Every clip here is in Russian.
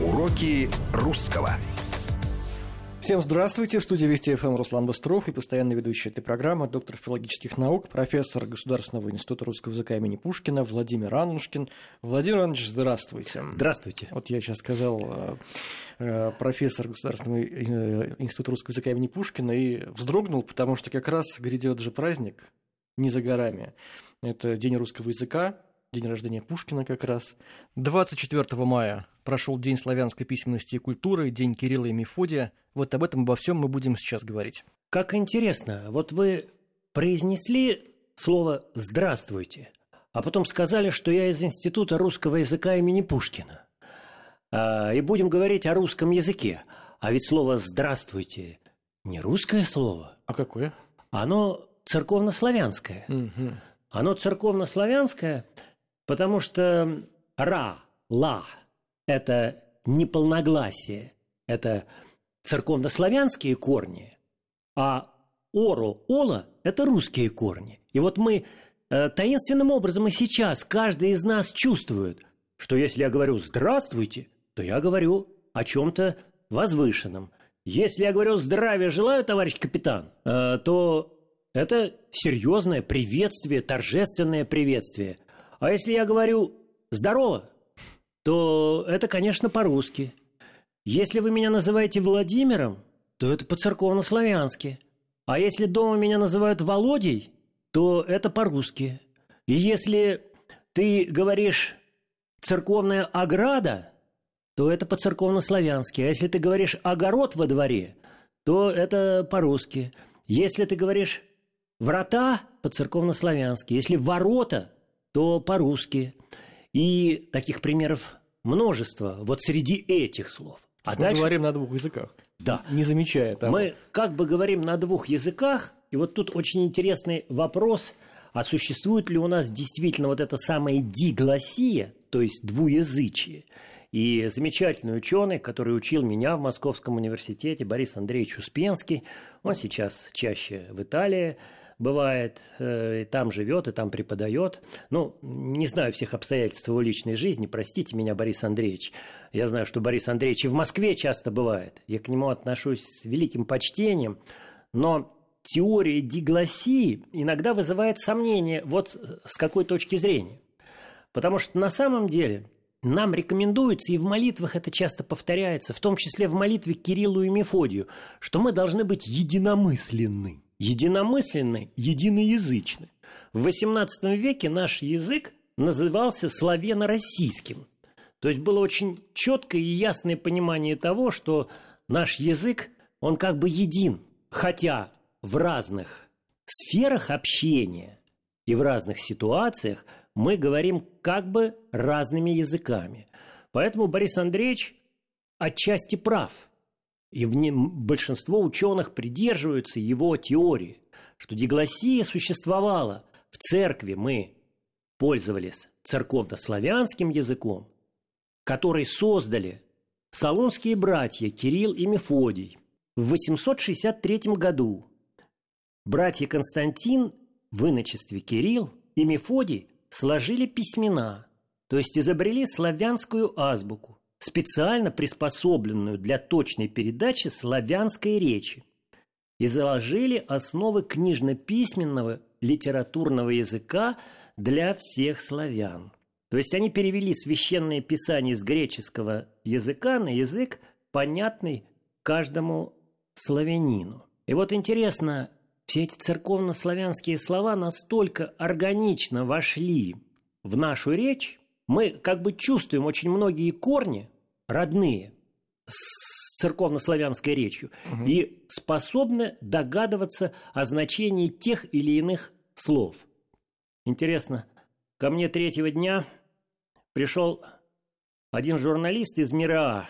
Уроки русского. Всем здравствуйте. В студии Вести ФМ Руслан Быстров и постоянный ведущий этой программы, доктор филологических наук, профессор Государственного института русского языка имени Пушкина Владимир Анушкин. Владимир Иванович, здравствуйте. Здравствуйте. Вот я сейчас сказал э, э, профессор Государственного э, института русского языка имени Пушкина и вздрогнул, потому что как раз грядет же праздник, не за горами. Это День русского языка, день рождения Пушкина как раз. 24 мая прошел День славянской письменности и культуры, День Кирилла и Мефодия. Вот об этом обо всем мы будем сейчас говорить. Как интересно, вот вы произнесли слово «здравствуйте», а потом сказали, что я из Института русского языка имени Пушкина. А, и будем говорить о русском языке. А ведь слово «здравствуйте» не русское слово. А какое? Оно церковнославянское. Угу. Оно церковнославянское, потому что «ра», «ла» – это неполногласие, это церковнославянские корни, а «оро», «ола» – это русские корни. И вот мы э, таинственным образом и сейчас каждый из нас чувствует, что если я говорю «здравствуйте», то я говорю о чем-то возвышенном. Если я говорю «здравия желаю, товарищ капитан», э, то это серьезное приветствие, торжественное приветствие. А если я говорю «здорово», то это, конечно, по-русски. Если вы меня называете Владимиром, то это по-церковно-славянски. А если дома меня называют Володей, то это по-русски. И если ты говоришь «церковная ограда», то это по-церковно-славянски. А если ты говоришь «огород во дворе», то это по-русски. Если ты говоришь «врата» по-церковно-славянски, если «ворота», то по-русски. И таких примеров множество вот среди этих слов. А мы дальше... говорим на двух языках. Да. Не замечая того. Мы как бы говорим на двух языках, и вот тут очень интересный вопрос, а существует ли у нас действительно вот это самое дигласия, то есть двуязычие? И замечательный ученый, который учил меня в Московском университете, Борис Андреевич Успенский, он сейчас чаще в Италии, бывает, э, и там живет, и там преподает. Ну, не знаю всех обстоятельств его личной жизни, простите меня, Борис Андреевич. Я знаю, что Борис Андреевич и в Москве часто бывает. Я к нему отношусь с великим почтением, но теория дигласии иногда вызывает сомнения вот с какой точки зрения. Потому что на самом деле нам рекомендуется, и в молитвах это часто повторяется, в том числе в молитве к Кириллу и Мефодию, что мы должны быть единомысленны единомысленны, единоязычны. В XVIII веке наш язык назывался славяно-российским. То есть было очень четкое и ясное понимание того, что наш язык, он как бы един, хотя в разных сферах общения и в разных ситуациях мы говорим как бы разными языками. Поэтому Борис Андреевич отчасти прав – и в нем большинство ученых придерживаются его теории, что дигласия существовала. В церкви мы пользовались церковно-славянским языком, который создали салонские братья Кирилл и Мефодий в 863 году. Братья Константин в иночестве Кирилл и Мефодий сложили письмена, то есть изобрели славянскую азбуку специально приспособленную для точной передачи славянской речи и заложили основы книжно-письменного литературного языка для всех славян. То есть они перевели священные писания с греческого языка на язык, понятный каждому славянину. И вот интересно, все эти церковно-славянские слова настолько органично вошли в нашу речь, мы как бы чувствуем очень многие корни родные с церковно-славянской речью угу. и способны догадываться о значении тех или иных слов. Интересно, ко мне третьего дня пришел один журналист из МИРА,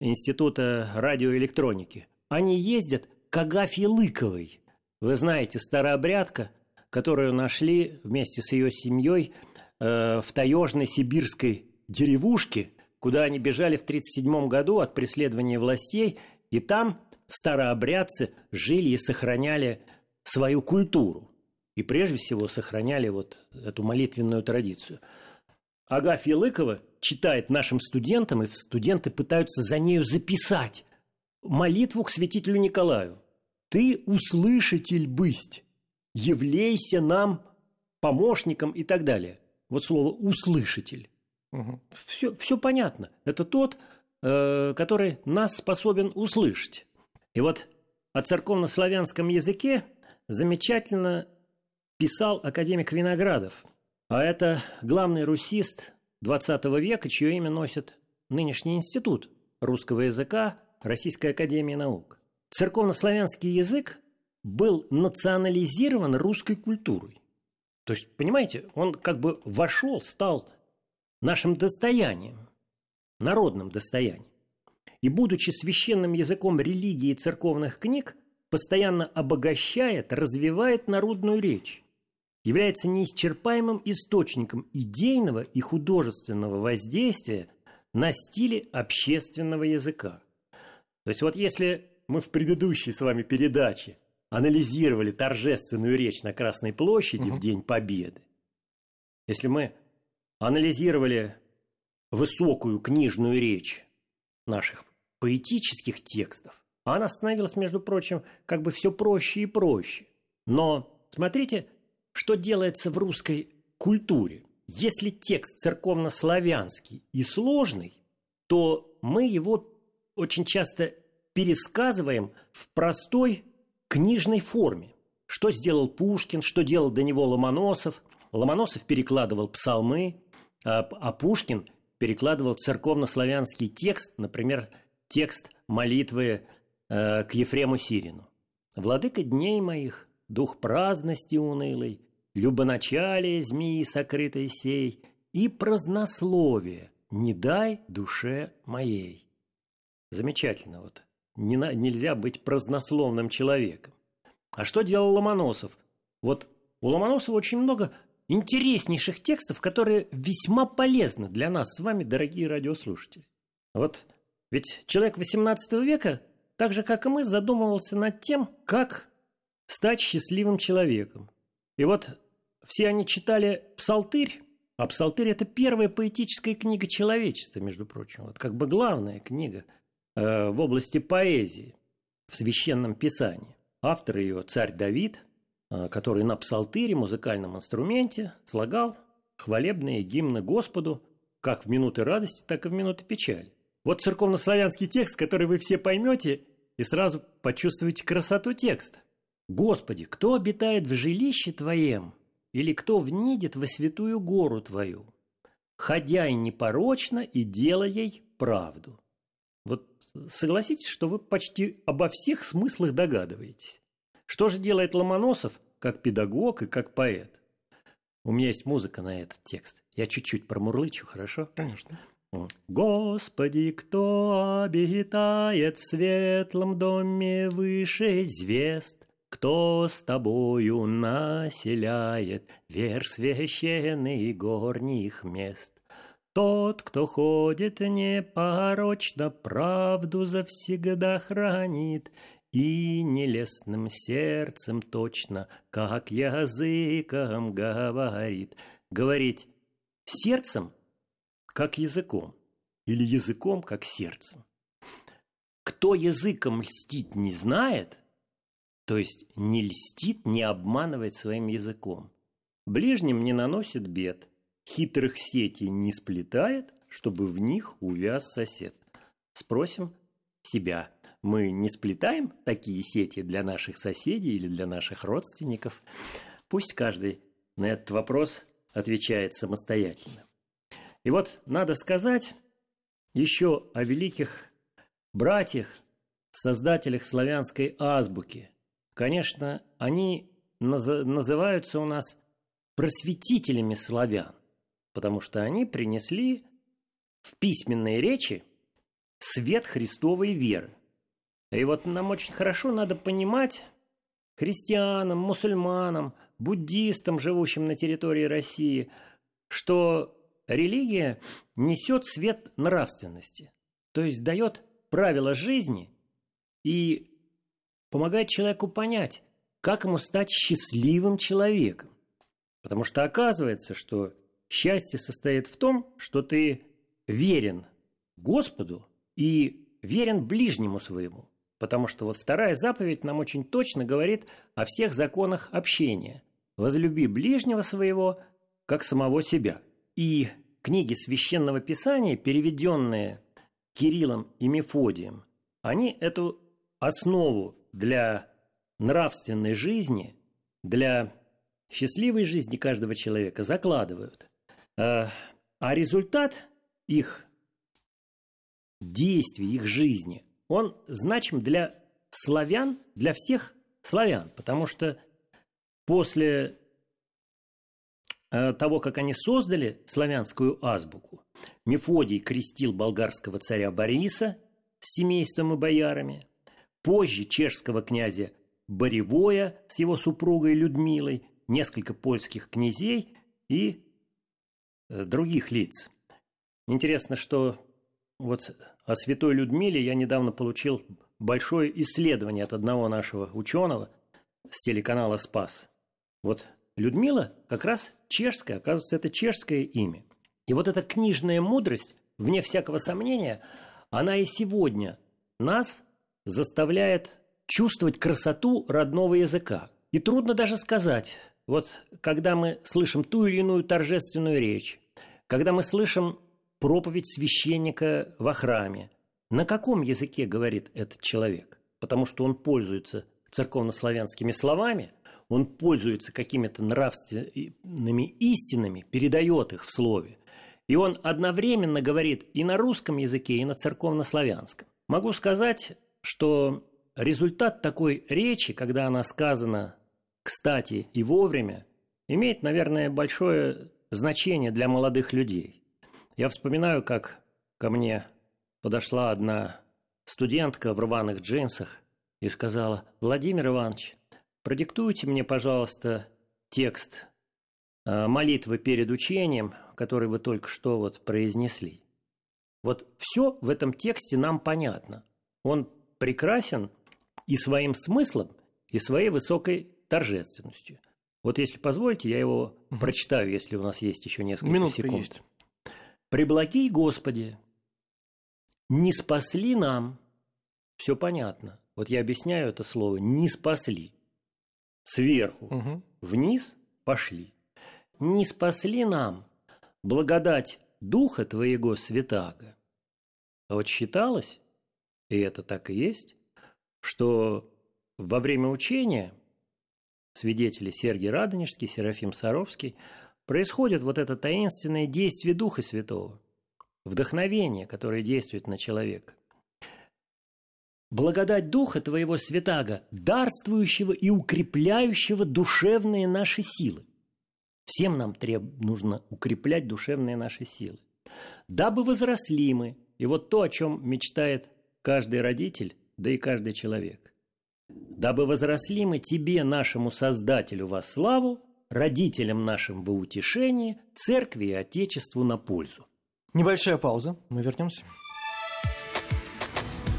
Института радиоэлектроники. Они ездят к Агафье Лыковой. Вы знаете, старообрядка, которую нашли вместе с ее семьей – Э, в таежной сибирской деревушке, куда они бежали в 1937 году от преследования властей, и там старообрядцы жили и сохраняли свою культуру. И прежде всего сохраняли вот эту молитвенную традицию. Агафья Лыкова читает нашим студентам, и студенты пытаются за нею записать молитву к святителю Николаю. «Ты услышатель бысть, явлейся нам помощником» и так далее. Вот слово «услышатель». Угу. Все, все понятно. Это тот, э, который нас способен услышать. И вот о церковнославянском языке замечательно писал академик Виноградов. А это главный русист XX века, чье имя носит нынешний институт русского языка Российской академии наук. Церковнославянский язык был национализирован русской культурой. То есть, понимаете, он как бы вошел, стал нашим достоянием, народным достоянием. И, будучи священным языком религии и церковных книг, постоянно обогащает, развивает народную речь, является неисчерпаемым источником идейного и художественного воздействия на стиле общественного языка. То есть вот если мы в предыдущей с вами передаче анализировали торжественную речь на Красной площади угу. в День Победы, если мы анализировали высокую книжную речь наших поэтических текстов, она становилась, между прочим, как бы все проще и проще. Но смотрите, что делается в русской культуре. Если текст церковнославянский и сложный, то мы его очень часто пересказываем в простой книжной форме. Что сделал Пушкин, что делал до него Ломоносов. Ломоносов перекладывал псалмы, а, а Пушкин перекладывал церковнославянский текст, например, текст молитвы э, к Ефрему Сирину. «Владыка дней моих, дух праздности унылый, любоначалие змеи сокрытой сей и празднословие не дай душе моей». Замечательно вот. Не на, нельзя быть празднословным человеком. А что делал Ломоносов? Вот у Ломоносова очень много интереснейших текстов, которые весьма полезны для нас с вами, дорогие радиослушатели. Вот ведь человек XVIII века, так же, как и мы, задумывался над тем, как стать счастливым человеком. И вот все они читали «Псалтырь», а «Псалтырь» – это первая поэтическая книга человечества, между прочим. Вот как бы главная книга э, в области поэзии в Священном Писании. Автор ее царь Давид, который на псалтыре, музыкальном инструменте, слагал хвалебные гимны Господу как в минуты радости, так и в минуты печали. Вот церковнославянский текст, который вы все поймете и сразу почувствуете красоту текста. «Господи, кто обитает в жилище Твоем, или кто внидит во святую гору Твою? Ходяй непорочно и делай ей правду». Вот согласитесь, что вы почти обо всех смыслах догадываетесь. Что же делает Ломоносов как педагог и как поэт? У меня есть музыка на этот текст. Я чуть-чуть промурлычу, хорошо? Конечно. Господи, кто обитает в светлом доме выше звезд, Кто с тобою населяет верх священный горних мест? Тот, кто ходит непорочно, правду завсегда хранит, И нелестным сердцем точно, как языком говорит. Говорить сердцем – как языком, или языком, как сердцем. Кто языком льстить не знает, то есть не льстит, не обманывает своим языком, ближним не наносит бед, хитрых сетей не сплетает, чтобы в них увяз сосед. Спросим себя, мы не сплетаем такие сети для наших соседей или для наших родственников? Пусть каждый на этот вопрос отвечает самостоятельно. И вот надо сказать еще о великих братьях, создателях славянской азбуки. Конечно, они называются у нас просветителями славян, потому что они принесли в письменной речи свет Христовой веры. И вот нам очень хорошо надо понимать христианам, мусульманам, буддистам, живущим на территории России, что религия несет свет нравственности, то есть дает правила жизни и помогает человеку понять, как ему стать счастливым человеком. Потому что оказывается, что счастье состоит в том, что ты верен Господу и верен ближнему своему. Потому что вот вторая заповедь нам очень точно говорит о всех законах общения. «Возлюби ближнего своего, как самого себя». И книги Священного Писания, переведенные Кириллом и Мефодием, они эту основу для нравственной жизни, для счастливой жизни каждого человека закладывают. А, а результат их действий, их жизни, он значим для славян, для всех славян, потому что после э, того, как они создали славянскую азбуку, Мефодий крестил болгарского царя Бориса с семейством и боярами, позже чешского князя Боревоя с его супругой Людмилой, несколько польских князей и э, других лиц. Интересно, что вот о святой Людмиле я недавно получил большое исследование от одного нашего ученого с телеканала «Спас». Вот Людмила как раз чешская, оказывается, это чешское имя. И вот эта книжная мудрость, вне всякого сомнения, она и сегодня нас заставляет чувствовать красоту родного языка. И трудно даже сказать, вот когда мы слышим ту или иную торжественную речь, когда мы слышим проповедь священника во храме, на каком языке говорит этот человек? Потому что он пользуется церковнославянскими словами, он пользуется какими-то нравственными истинами, передает их в слове. И он одновременно говорит и на русском языке, и на церковнославянском. Могу сказать, что результат такой речи, когда она сказана кстати и вовремя, имеет, наверное, большое значение для молодых людей. Я вспоминаю, как ко мне подошла одна студентка в рваных джинсах и сказала, «Владимир Иванович, продиктуйте мне, пожалуйста, текст э, молитвы перед учением, который вы только что вот произнесли». Вот все в этом тексте нам понятно. Он прекрасен и своим смыслом, и своей высокой торжественностью. Вот если позволите, я его угу. прочитаю, если у нас есть еще несколько Минутка секунд. Есть. «Преблагий Господи, не спасли нам». Все понятно. Вот я объясняю это слово «не спасли». Сверху угу. вниз пошли. «Не спасли нам благодать Духа Твоего Святаго». А вот считалось, и это так и есть, что во время учения свидетели Сергий Радонежский, Серафим Саровский, происходит вот это таинственное действие Духа Святого, вдохновение, которое действует на человека. Благодать Духа Твоего Святаго, дарствующего и укрепляющего душевные наши силы. Всем нам треб... нужно укреплять душевные наши силы. Дабы возросли мы, и вот то, о чем мечтает каждый родитель, да и каждый человек. Дабы возросли мы Тебе, нашему Создателю, во славу, родителям нашим во утешение, церкви и Отечеству на пользу. Небольшая пауза, мы вернемся.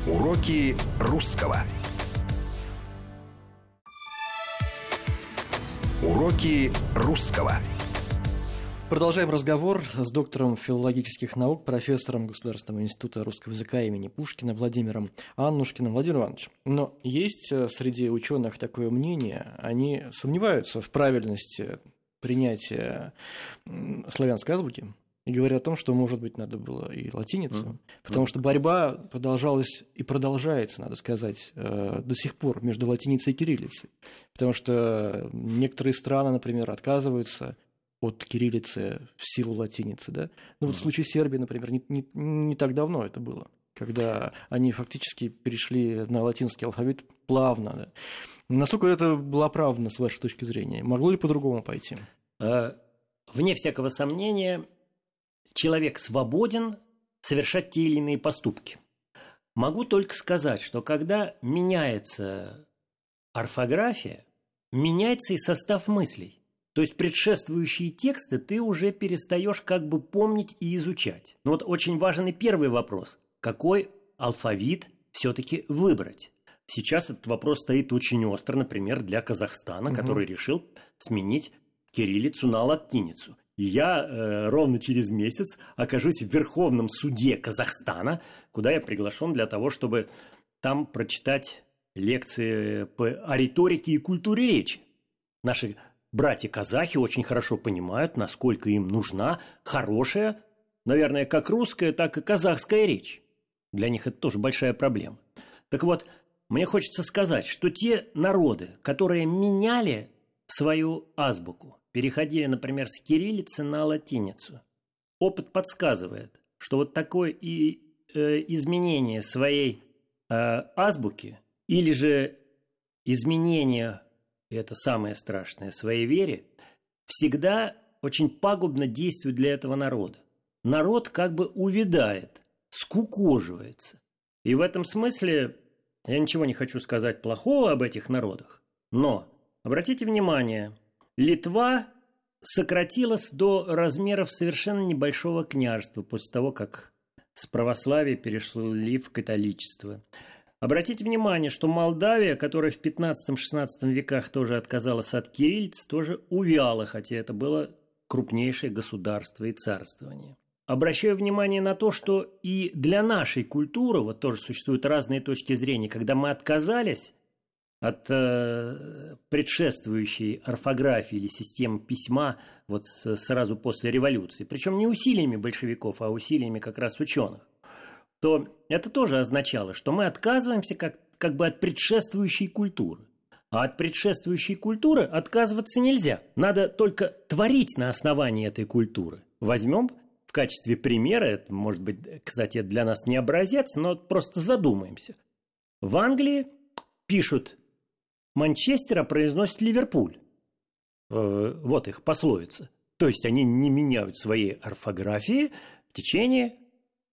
Уроки русского. Уроки русского. Продолжаем разговор с доктором филологических наук, профессором Государственного института русского языка имени Пушкина Владимиром Аннушкиным. Владимир Иванович, но есть э, среди ученых такое мнение, они сомневаются в правильности принятия славянской азбуки и говорят о том, что, может быть, надо было и латиницу, mm-hmm. потому что борьба продолжалась и продолжается, надо сказать, э, до сих пор между латиницей и кириллицей, потому что некоторые страны, например, отказываются от кириллицы в силу латиницы. Да? Ну, вот в случае Сербии, например, не, не, не так давно это было, когда они фактически перешли на латинский алфавит плавно. Да? Насколько это было оправдано с вашей точки зрения? Могло ли по-другому пойти? А, вне всякого сомнения, человек свободен совершать те или иные поступки. Могу только сказать, что когда меняется орфография, меняется и состав мыслей. То есть предшествующие тексты ты уже перестаешь как бы помнить и изучать. Но вот очень важный первый вопрос. Какой алфавит все-таки выбрать? Сейчас этот вопрос стоит очень остро, например, для Казахстана, угу. который решил сменить кириллицу на латиницу. И я э, ровно через месяц окажусь в Верховном суде Казахстана, куда я приглашен для того, чтобы там прочитать лекции по, о риторике и культуре речи. Наши братья-казахи очень хорошо понимают, насколько им нужна хорошая, наверное, как русская, так и казахская речь. Для них это тоже большая проблема. Так вот, мне хочется сказать, что те народы, которые меняли свою азбуку, переходили, например, с кириллицы на латиницу, опыт подсказывает, что вот такое и, э, изменение своей э, азбуки или же изменение, и это самое страшное, своей вере, всегда очень пагубно действует для этого народа. Народ как бы увядает, скукоживается. И в этом смысле я ничего не хочу сказать плохого об этих народах, но обратите внимание, Литва сократилась до размеров совершенно небольшого княжества после того, как с православия перешли в католичество. Обратите внимание, что Молдавия, которая в 15-16 веках тоже отказалась от кириллиц, тоже увяла, хотя это было крупнейшее государство и царствование. Обращаю внимание на то, что и для нашей культуры, вот тоже существуют разные точки зрения, когда мы отказались от э, предшествующей орфографии или системы письма вот сразу после революции, причем не усилиями большевиков, а усилиями как раз ученых, то это тоже означало, что мы отказываемся как, как бы от предшествующей культуры. А от предшествующей культуры отказываться нельзя. Надо только творить на основании этой культуры. Возьмем качестве примера, это, может быть, кстати, для нас не образец, но просто задумаемся. В Англии пишут Манчестер, а произносит Ливерпуль. Э, вот их пословица. То есть они не меняют своей орфографии в течение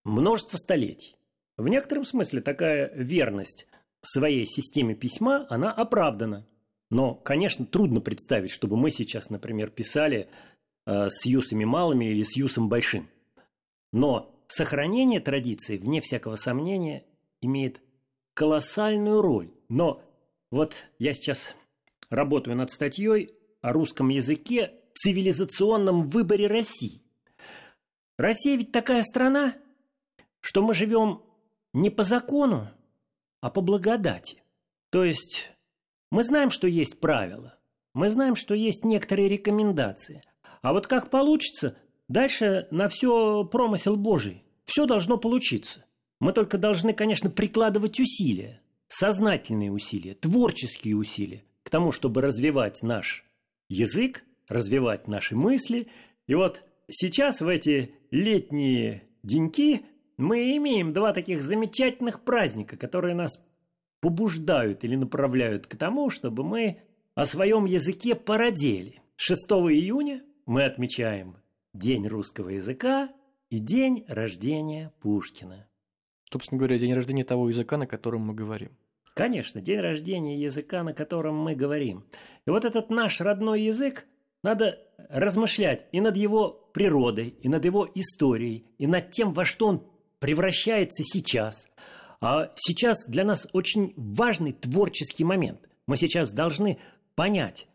множества столетий. В некотором смысле такая верность своей системе письма, она оправдана. Но, конечно, трудно представить, чтобы мы сейчас, например, писали э, с юсами малыми или с юсом большим. Но сохранение традиции, вне всякого сомнения, имеет колоссальную роль. Но вот я сейчас работаю над статьей о русском языке в цивилизационном выборе России. Россия ведь такая страна, что мы живем не по закону, а по благодати. То есть мы знаем, что есть правила, мы знаем, что есть некоторые рекомендации. А вот как получится, Дальше на все промысел Божий. Все должно получиться. Мы только должны, конечно, прикладывать усилия, сознательные усилия, творческие усилия к тому, чтобы развивать наш язык, развивать наши мысли. И вот сейчас, в эти летние деньки, мы имеем два таких замечательных праздника, которые нас побуждают или направляют к тому, чтобы мы о своем языке породели. 6 июня мы отмечаем День русского языка и день рождения Пушкина. Собственно говоря, день рождения того языка, на котором мы говорим. Конечно, день рождения языка, на котором мы говорим. И вот этот наш родной язык, надо размышлять и над его природой, и над его историей, и над тем, во что он превращается сейчас. А сейчас для нас очень важный творческий момент. Мы сейчас должны понять,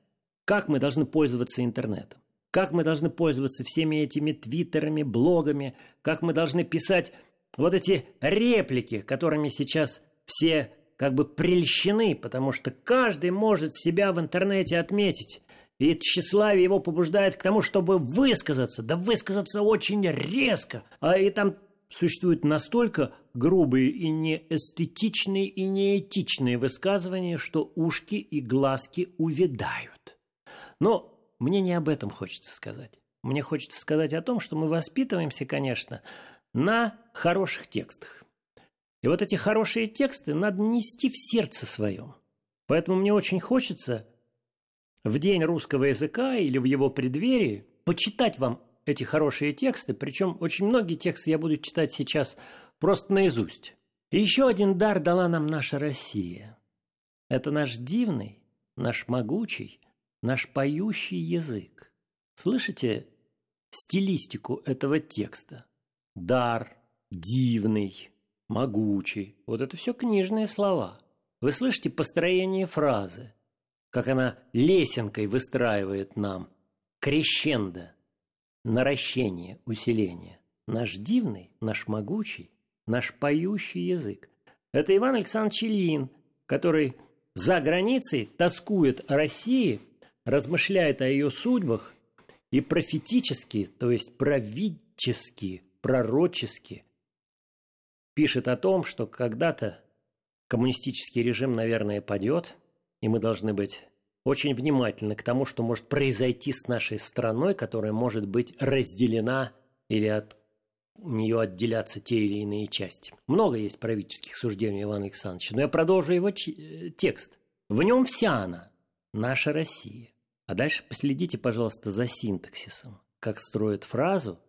как мы должны пользоваться интернетом как мы должны пользоваться всеми этими твиттерами, блогами, как мы должны писать вот эти реплики, которыми сейчас все как бы прельщены, потому что каждый может себя в интернете отметить. И тщеславие его побуждает к тому, чтобы высказаться, да высказаться очень резко. А и там существуют настолько грубые и неэстетичные и неэтичные высказывания, что ушки и глазки увядают. Но мне не об этом хочется сказать. Мне хочется сказать о том, что мы воспитываемся, конечно, на хороших текстах. И вот эти хорошие тексты надо нести в сердце своем. Поэтому мне очень хочется в день русского языка или в его преддверии почитать вам эти хорошие тексты, причем очень многие тексты я буду читать сейчас просто наизусть. И еще один дар дала нам наша Россия. Это наш дивный, наш могучий, наш поющий язык. Слышите стилистику этого текста? Дар, дивный, могучий. Вот это все книжные слова. Вы слышите построение фразы, как она лесенкой выстраивает нам крещендо. Наращение, усиление. Наш дивный, наш могучий, наш поющий язык. Это Иван Александрович Ильин, который за границей тоскует о России, размышляет о ее судьбах и профетически, то есть правительски, пророчески пишет о том, что когда-то коммунистический режим, наверное, падет, и мы должны быть очень внимательны к тому, что может произойти с нашей страной, которая может быть разделена или от нее отделяться те или иные части. Много есть правительских суждений Ивана Александровича, но я продолжу его э, текст. В нем вся она, наша Россия. А дальше последите, пожалуйста, за синтаксисом, как строит фразу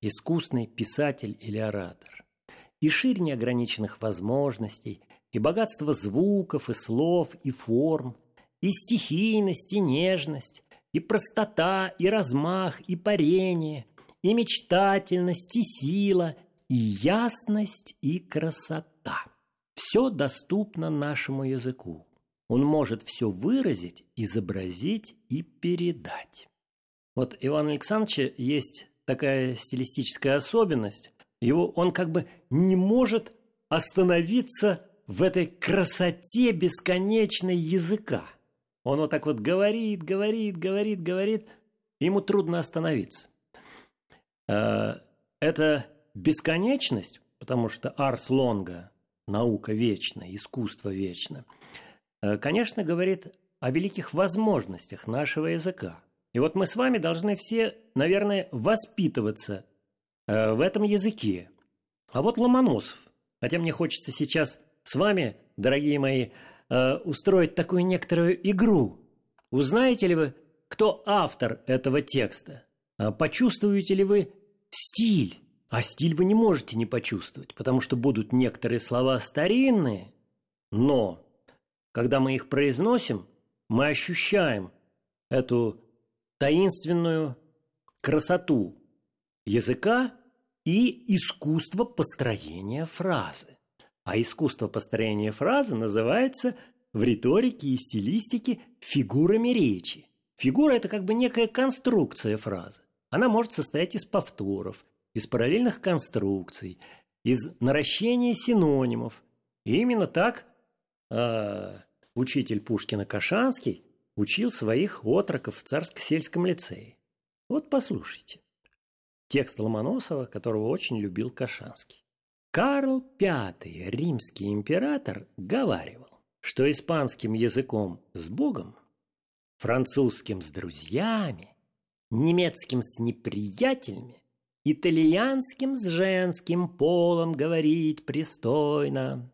искусный писатель или оратор. И ширь неограниченных возможностей, и богатство звуков, и слов, и форм, и стихийность, и нежность, и простота, и размах, и парение, и мечтательность, и сила, и ясность, и красота. Все доступно нашему языку. Он может все выразить, изобразить и передать. Вот Иван Александрович есть такая стилистическая особенность. Его, он как бы не может остановиться в этой красоте бесконечной языка. Он вот так вот говорит, говорит, говорит, говорит, ему трудно остановиться. Э, это бесконечность, потому что арс лонга, наука вечна, искусство вечно, э, конечно, говорит о великих возможностях нашего языка. И вот мы с вами должны все, наверное, воспитываться э, в этом языке. А вот Ломоносов. Хотя мне хочется сейчас с вами, дорогие мои, устроить такую некоторую игру. Узнаете ли вы, кто автор этого текста? Почувствуете ли вы стиль. А стиль вы не можете не почувствовать, потому что будут некоторые слова старинные, но когда мы их произносим, мы ощущаем эту таинственную красоту языка и искусство построения фразы. А искусство построения фразы называется в риторике и стилистике фигурами речи. Фигура – это как бы некая конструкция фразы. Она может состоять из повторов, из параллельных конструкций, из наращения синонимов. И именно так э, учитель Пушкина Кашанский учил своих отроков в царско-сельском лицее. Вот послушайте. Текст Ломоносова, которого очень любил Кашанский. Карл V, римский император, говаривал, что испанским языком с Богом, французским с друзьями, немецким с неприятелями, итальянским с женским полом говорить пристойно.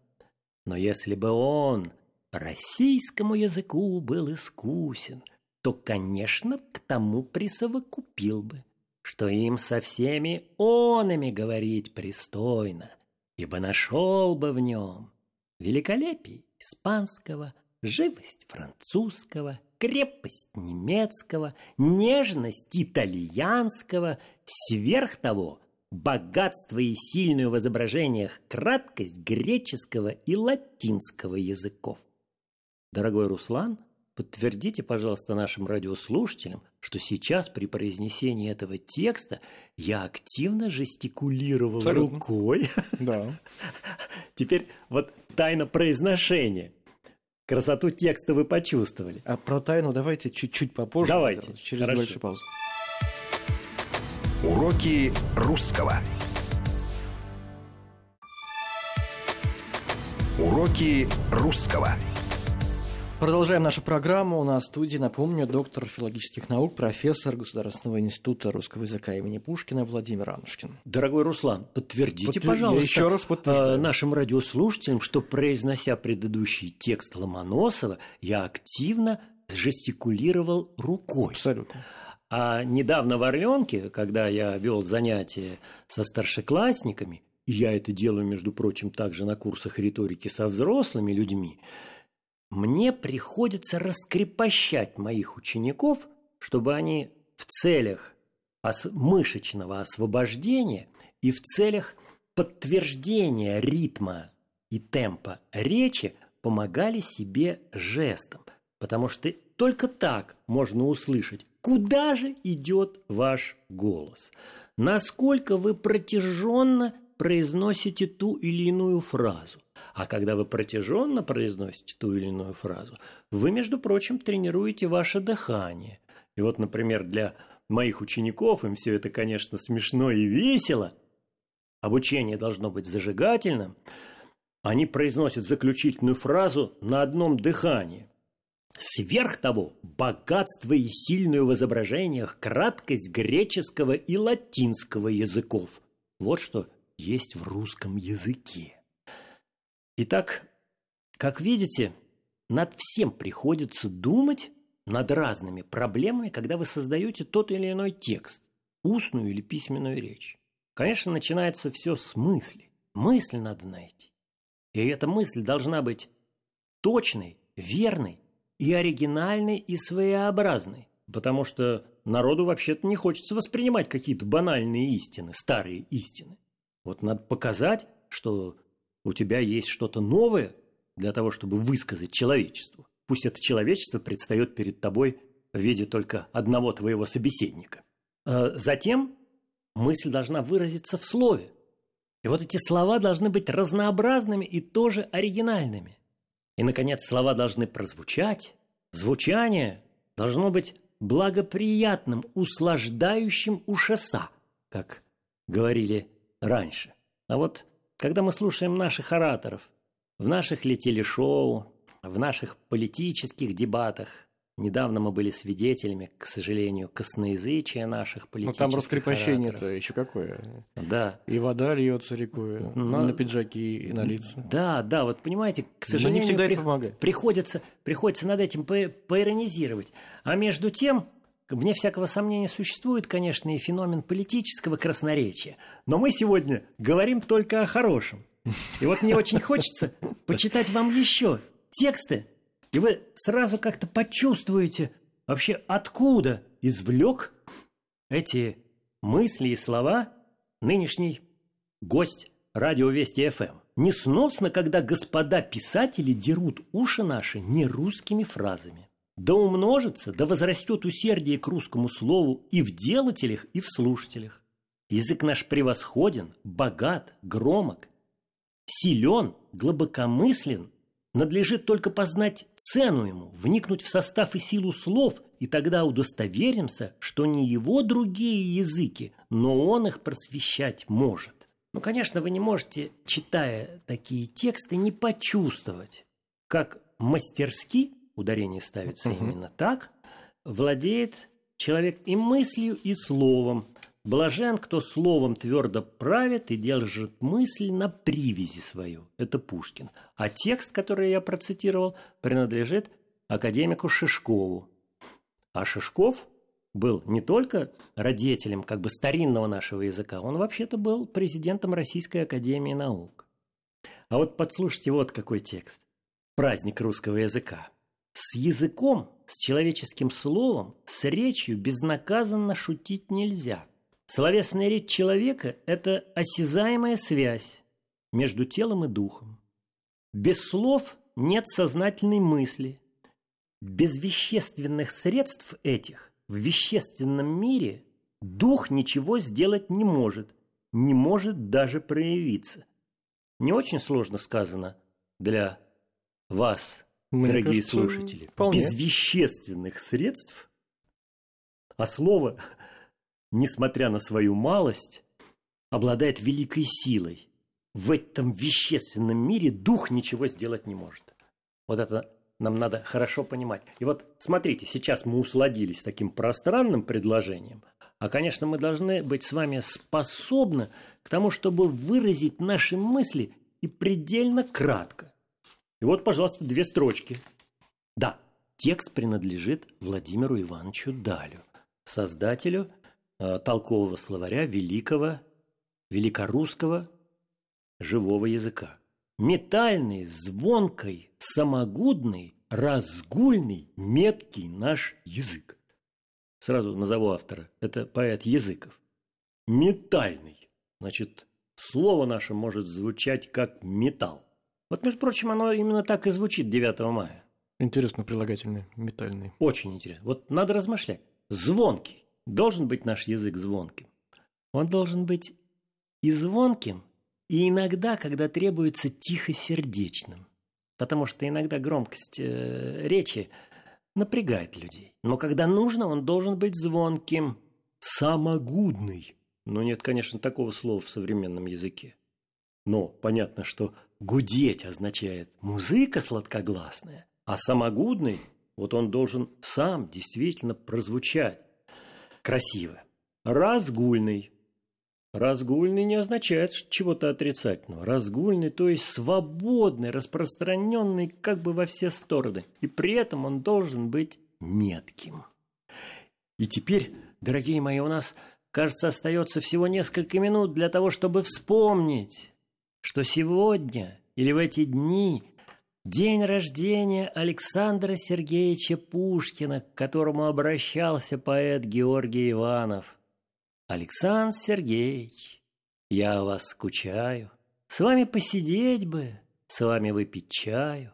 Но если бы он российскому языку был искусен, то, конечно, к тому присовокупил бы, что им со всеми онами говорить пристойно, ибо нашел бы в нем великолепие испанского, живость французского, крепость немецкого, нежность итальянского, сверх того богатство и сильную в изображениях краткость греческого и латинского языков. Дорогой Руслан, подтвердите, пожалуйста, нашим радиослушателям, что сейчас при произнесении этого текста я активно жестикулировал Абсолютно. рукой. Да. Теперь вот тайна произношения. Красоту текста вы почувствовали. А про тайну давайте чуть-чуть попозже. Давайте. Через Хорошо. небольшую паузу. Уроки русского. Уроки русского. Продолжаем нашу программу. У нас в студии, напомню, доктор филологических наук, профессор Государственного института русского языка имени Пушкина Владимир Анушкин. Дорогой Руслан, подтвердите, Подтвер... пожалуйста, еще раз подтверждаю. нашим радиослушателям, что, произнося предыдущий текст Ломоносова, я активно жестикулировал рукой. Абсолютно. А недавно в Орленке, когда я вел занятия со старшеклассниками, и я это делаю, между прочим, также на курсах риторики со взрослыми людьми, мне приходится раскрепощать моих учеников, чтобы они в целях мышечного освобождения и в целях подтверждения ритма и темпа речи помогали себе жестом, потому что только так можно услышать Куда же идет ваш голос? Насколько вы протяженно произносите ту или иную фразу? А когда вы протяженно произносите ту или иную фразу, вы, между прочим, тренируете ваше дыхание. И вот, например, для моих учеников, им все это, конечно, смешно и весело, обучение должно быть зажигательным, они произносят заключительную фразу на одном дыхании. Сверх того, богатство и сильную в изображениях краткость греческого и латинского языков. Вот что есть в русском языке. Итак, как видите, над всем приходится думать, над разными проблемами, когда вы создаете тот или иной текст, устную или письменную речь. Конечно, начинается все с мысли. Мысль надо найти. И эта мысль должна быть точной, верной и оригинальной и своеобразной. Потому что народу вообще-то не хочется воспринимать какие-то банальные истины, старые истины. Вот надо показать, что у тебя есть что-то новое для того, чтобы высказать человечеству. Пусть это человечество предстает перед тобой в виде только одного твоего собеседника. А затем мысль должна выразиться в слове. И вот эти слова должны быть разнообразными и тоже оригинальными. И, наконец, слова должны прозвучать. Звучание должно быть благоприятным, услаждающим ушеса, как говорили раньше. А вот когда мы слушаем наших ораторов в наших ли телешоу, в наших политических дебатах, Недавно мы были свидетелями, к сожалению, косноязычия наших политических Ну там раскрепощение-то еще какое. Да. И вода льется рекой Но... на пиджаки и на лица. Да, да, вот понимаете, к сожалению, не всегда при... это помогает. Приходится, приходится над этим по поиронизировать. А между тем, Вне всякого сомнения существует, конечно, и феномен политического красноречия. Но мы сегодня говорим только о хорошем. И вот мне очень хочется почитать вам еще тексты, и вы сразу как-то почувствуете вообще, откуда извлек эти мысли и слова нынешний гость радио Вести ФМ. Несносно, когда господа писатели дерут уши наши нерусскими фразами. Да умножится, да возрастет усердие к русскому слову и в делателях, и в слушателях. Язык наш превосходен, богат, громок, силен, глубокомыслен, надлежит только познать цену ему, вникнуть в состав и силу слов, и тогда удостоверимся, что не его другие языки, но он их просвещать может. Ну, конечно, вы не можете, читая такие тексты, не почувствовать, как мастерски ударение ставится угу. именно так, владеет человек и мыслью, и словом. Блажен, кто словом твердо правит и держит мысль на привязи свою. Это Пушкин. А текст, который я процитировал, принадлежит академику Шишкову. А Шишков был не только родителем как бы старинного нашего языка, он вообще-то был президентом Российской Академии Наук. А вот подслушайте вот какой текст. Праздник русского языка. С языком, с человеческим словом, с речью безнаказанно шутить нельзя. Словесная речь человека – это осязаемая связь между телом и духом. Без слов нет сознательной мысли. Без вещественных средств этих в вещественном мире дух ничего сделать не может, не может даже проявиться. Не очень сложно сказано для вас, мне дорогие кажется, слушатели, вполне. без вещественных средств, а слово, несмотря на свою малость, обладает великой силой. В этом вещественном мире дух ничего сделать не может. Вот это нам надо хорошо понимать. И вот смотрите, сейчас мы усладились таким пространным предложением, а, конечно, мы должны быть с вами способны к тому, чтобы выразить наши мысли и предельно кратко. И вот, пожалуйста, две строчки. Да, текст принадлежит Владимиру Ивановичу Далю, создателю э, толкового словаря великого, великорусского живого языка. Метальный, звонкой, самогудный, разгульный, меткий наш язык. Сразу назову автора. Это поэт Языков. Метальный. Значит, слово наше может звучать как металл. Вот, между прочим, оно именно так и звучит 9 мая. Интересно, прилагательное, метальный. Очень интересно. Вот надо размышлять. звонкий. Должен быть наш язык звонким. Он должен быть и звонким, и иногда, когда требуется тихосердечным. Потому что иногда громкость э, речи напрягает людей. Но когда нужно, он должен быть звонким, самогудный. Но нет, конечно, такого слова в современном языке. Но понятно, что гудеть означает музыка сладкогласная, а самогудный, вот он должен сам действительно прозвучать красиво. Разгульный. Разгульный не означает чего-то отрицательного. Разгульный, то есть свободный, распространенный как бы во все стороны. И при этом он должен быть метким. И теперь, дорогие мои, у нас, кажется, остается всего несколько минут для того, чтобы вспомнить, что сегодня или в эти дни день рождения Александра Сергеевича Пушкина, к которому обращался поэт Георгий Иванов. Александр Сергеевич, я о вас скучаю, с вами посидеть бы, с вами выпить чаю.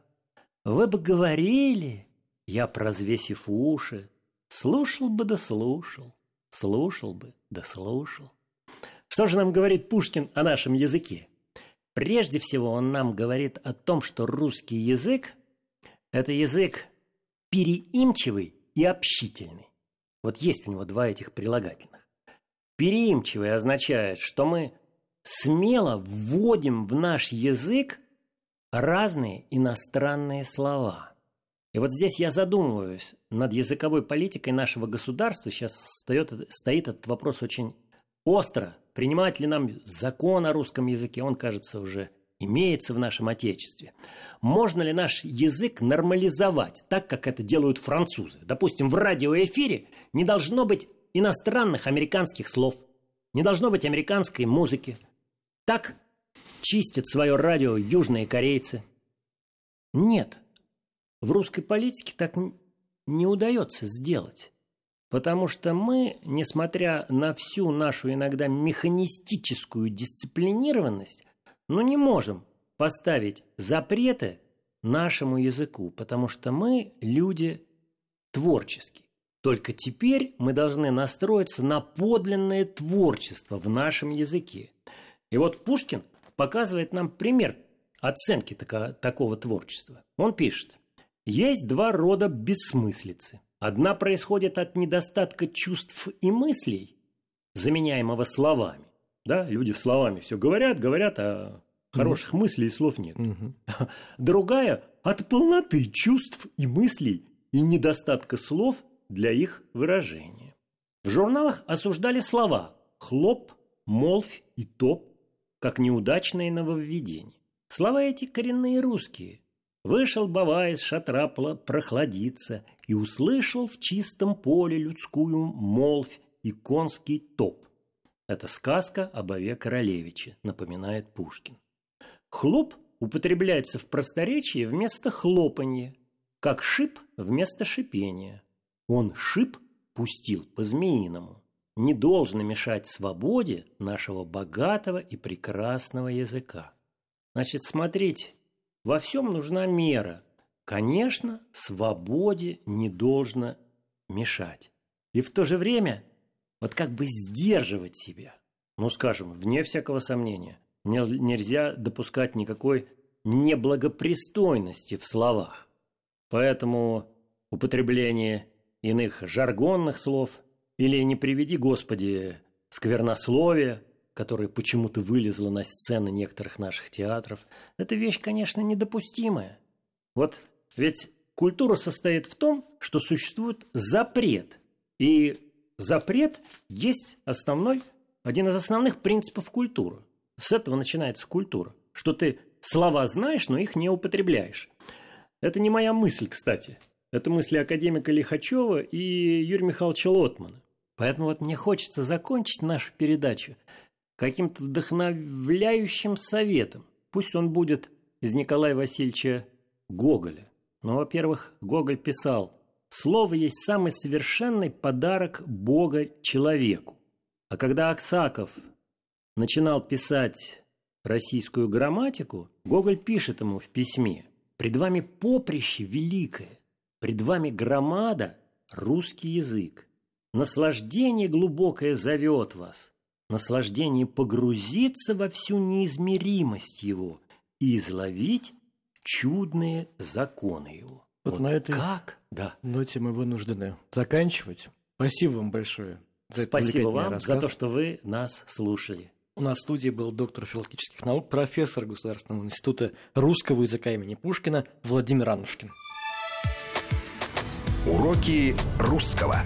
Вы бы говорили, я, прозвесив уши, слушал бы да слушал, слушал бы да слушал. Что же нам говорит Пушкин о нашем языке? Прежде всего он нам говорит о том, что русский язык – это язык переимчивый и общительный. Вот есть у него два этих прилагательных. Переимчивый означает, что мы смело вводим в наш язык разные иностранные слова. И вот здесь я задумываюсь над языковой политикой нашего государства. Сейчас стоит, стоит этот вопрос очень остро, принимать ли нам закон о русском языке, он, кажется, уже имеется в нашем Отечестве. Можно ли наш язык нормализовать, так как это делают французы? Допустим, в радиоэфире не должно быть иностранных американских слов, не должно быть американской музыки. Так чистят свое радио южные корейцы. Нет, в русской политике так не удается сделать. Потому что мы, несмотря на всю нашу иногда механистическую дисциплинированность, ну не можем поставить запреты нашему языку, потому что мы люди творческие. Только теперь мы должны настроиться на подлинное творчество в нашем языке. И вот Пушкин показывает нам пример оценки такого творчества. Он пишет, есть два рода бессмыслицы – Одна происходит от недостатка чувств и мыслей, заменяемого словами. Да, люди словами все говорят, говорят, а хороших mm мыслей и слов нет. mm Другая от полноты чувств и мыслей и недостатка слов для их выражения. В журналах осуждали слова «хлоп», «молвь» и «топ» как неудачные нововведения. Слова эти коренные русские. Вышел Бава из шатра прохладиться и услышал в чистом поле людскую молвь и конский топ. Это сказка об Ове Королевиче, напоминает Пушкин. Хлоп употребляется в просторечии вместо хлопанья, как шип вместо шипения. Он шип пустил по-змеиному. Не должно мешать свободе нашего богатого и прекрасного языка. Значит, смотрите, во всем нужна мера – Конечно, свободе не должно мешать. И в то же время вот как бы сдерживать себя. Ну, скажем, вне всякого сомнения, нельзя допускать никакой неблагопристойности в словах. Поэтому употребление иных жаргонных слов или «не приведи, Господи, сквернословие», которое почему-то вылезло на сцены некоторых наших театров, это вещь, конечно, недопустимая. Вот ведь культура состоит в том, что существует запрет. И запрет есть основной, один из основных принципов культуры. С этого начинается культура. Что ты слова знаешь, но их не употребляешь. Это не моя мысль, кстати. Это мысли академика Лихачева и Юрия Михайловича Лотмана. Поэтому вот мне хочется закончить нашу передачу каким-то вдохновляющим советом. Пусть он будет из Николая Васильевича Гоголя. Ну, во-первых, Гоголь писал, «Слово есть самый совершенный подарок Бога человеку». А когда Аксаков начинал писать российскую грамматику, Гоголь пишет ему в письме, «Пред вами поприще великое, пред вами громада – русский язык. Наслаждение глубокое зовет вас, наслаждение погрузиться во всю неизмеримость его и изловить чудные законы его. Вот, вот на этой как? Да. ноте мы вынуждены заканчивать. Спасибо вам большое. За Спасибо вам рассказ. за то, что вы нас слушали. У нас в студии был доктор филологических наук, профессор Государственного института русского языка имени Пушкина Владимир Анушкин. Уроки русского.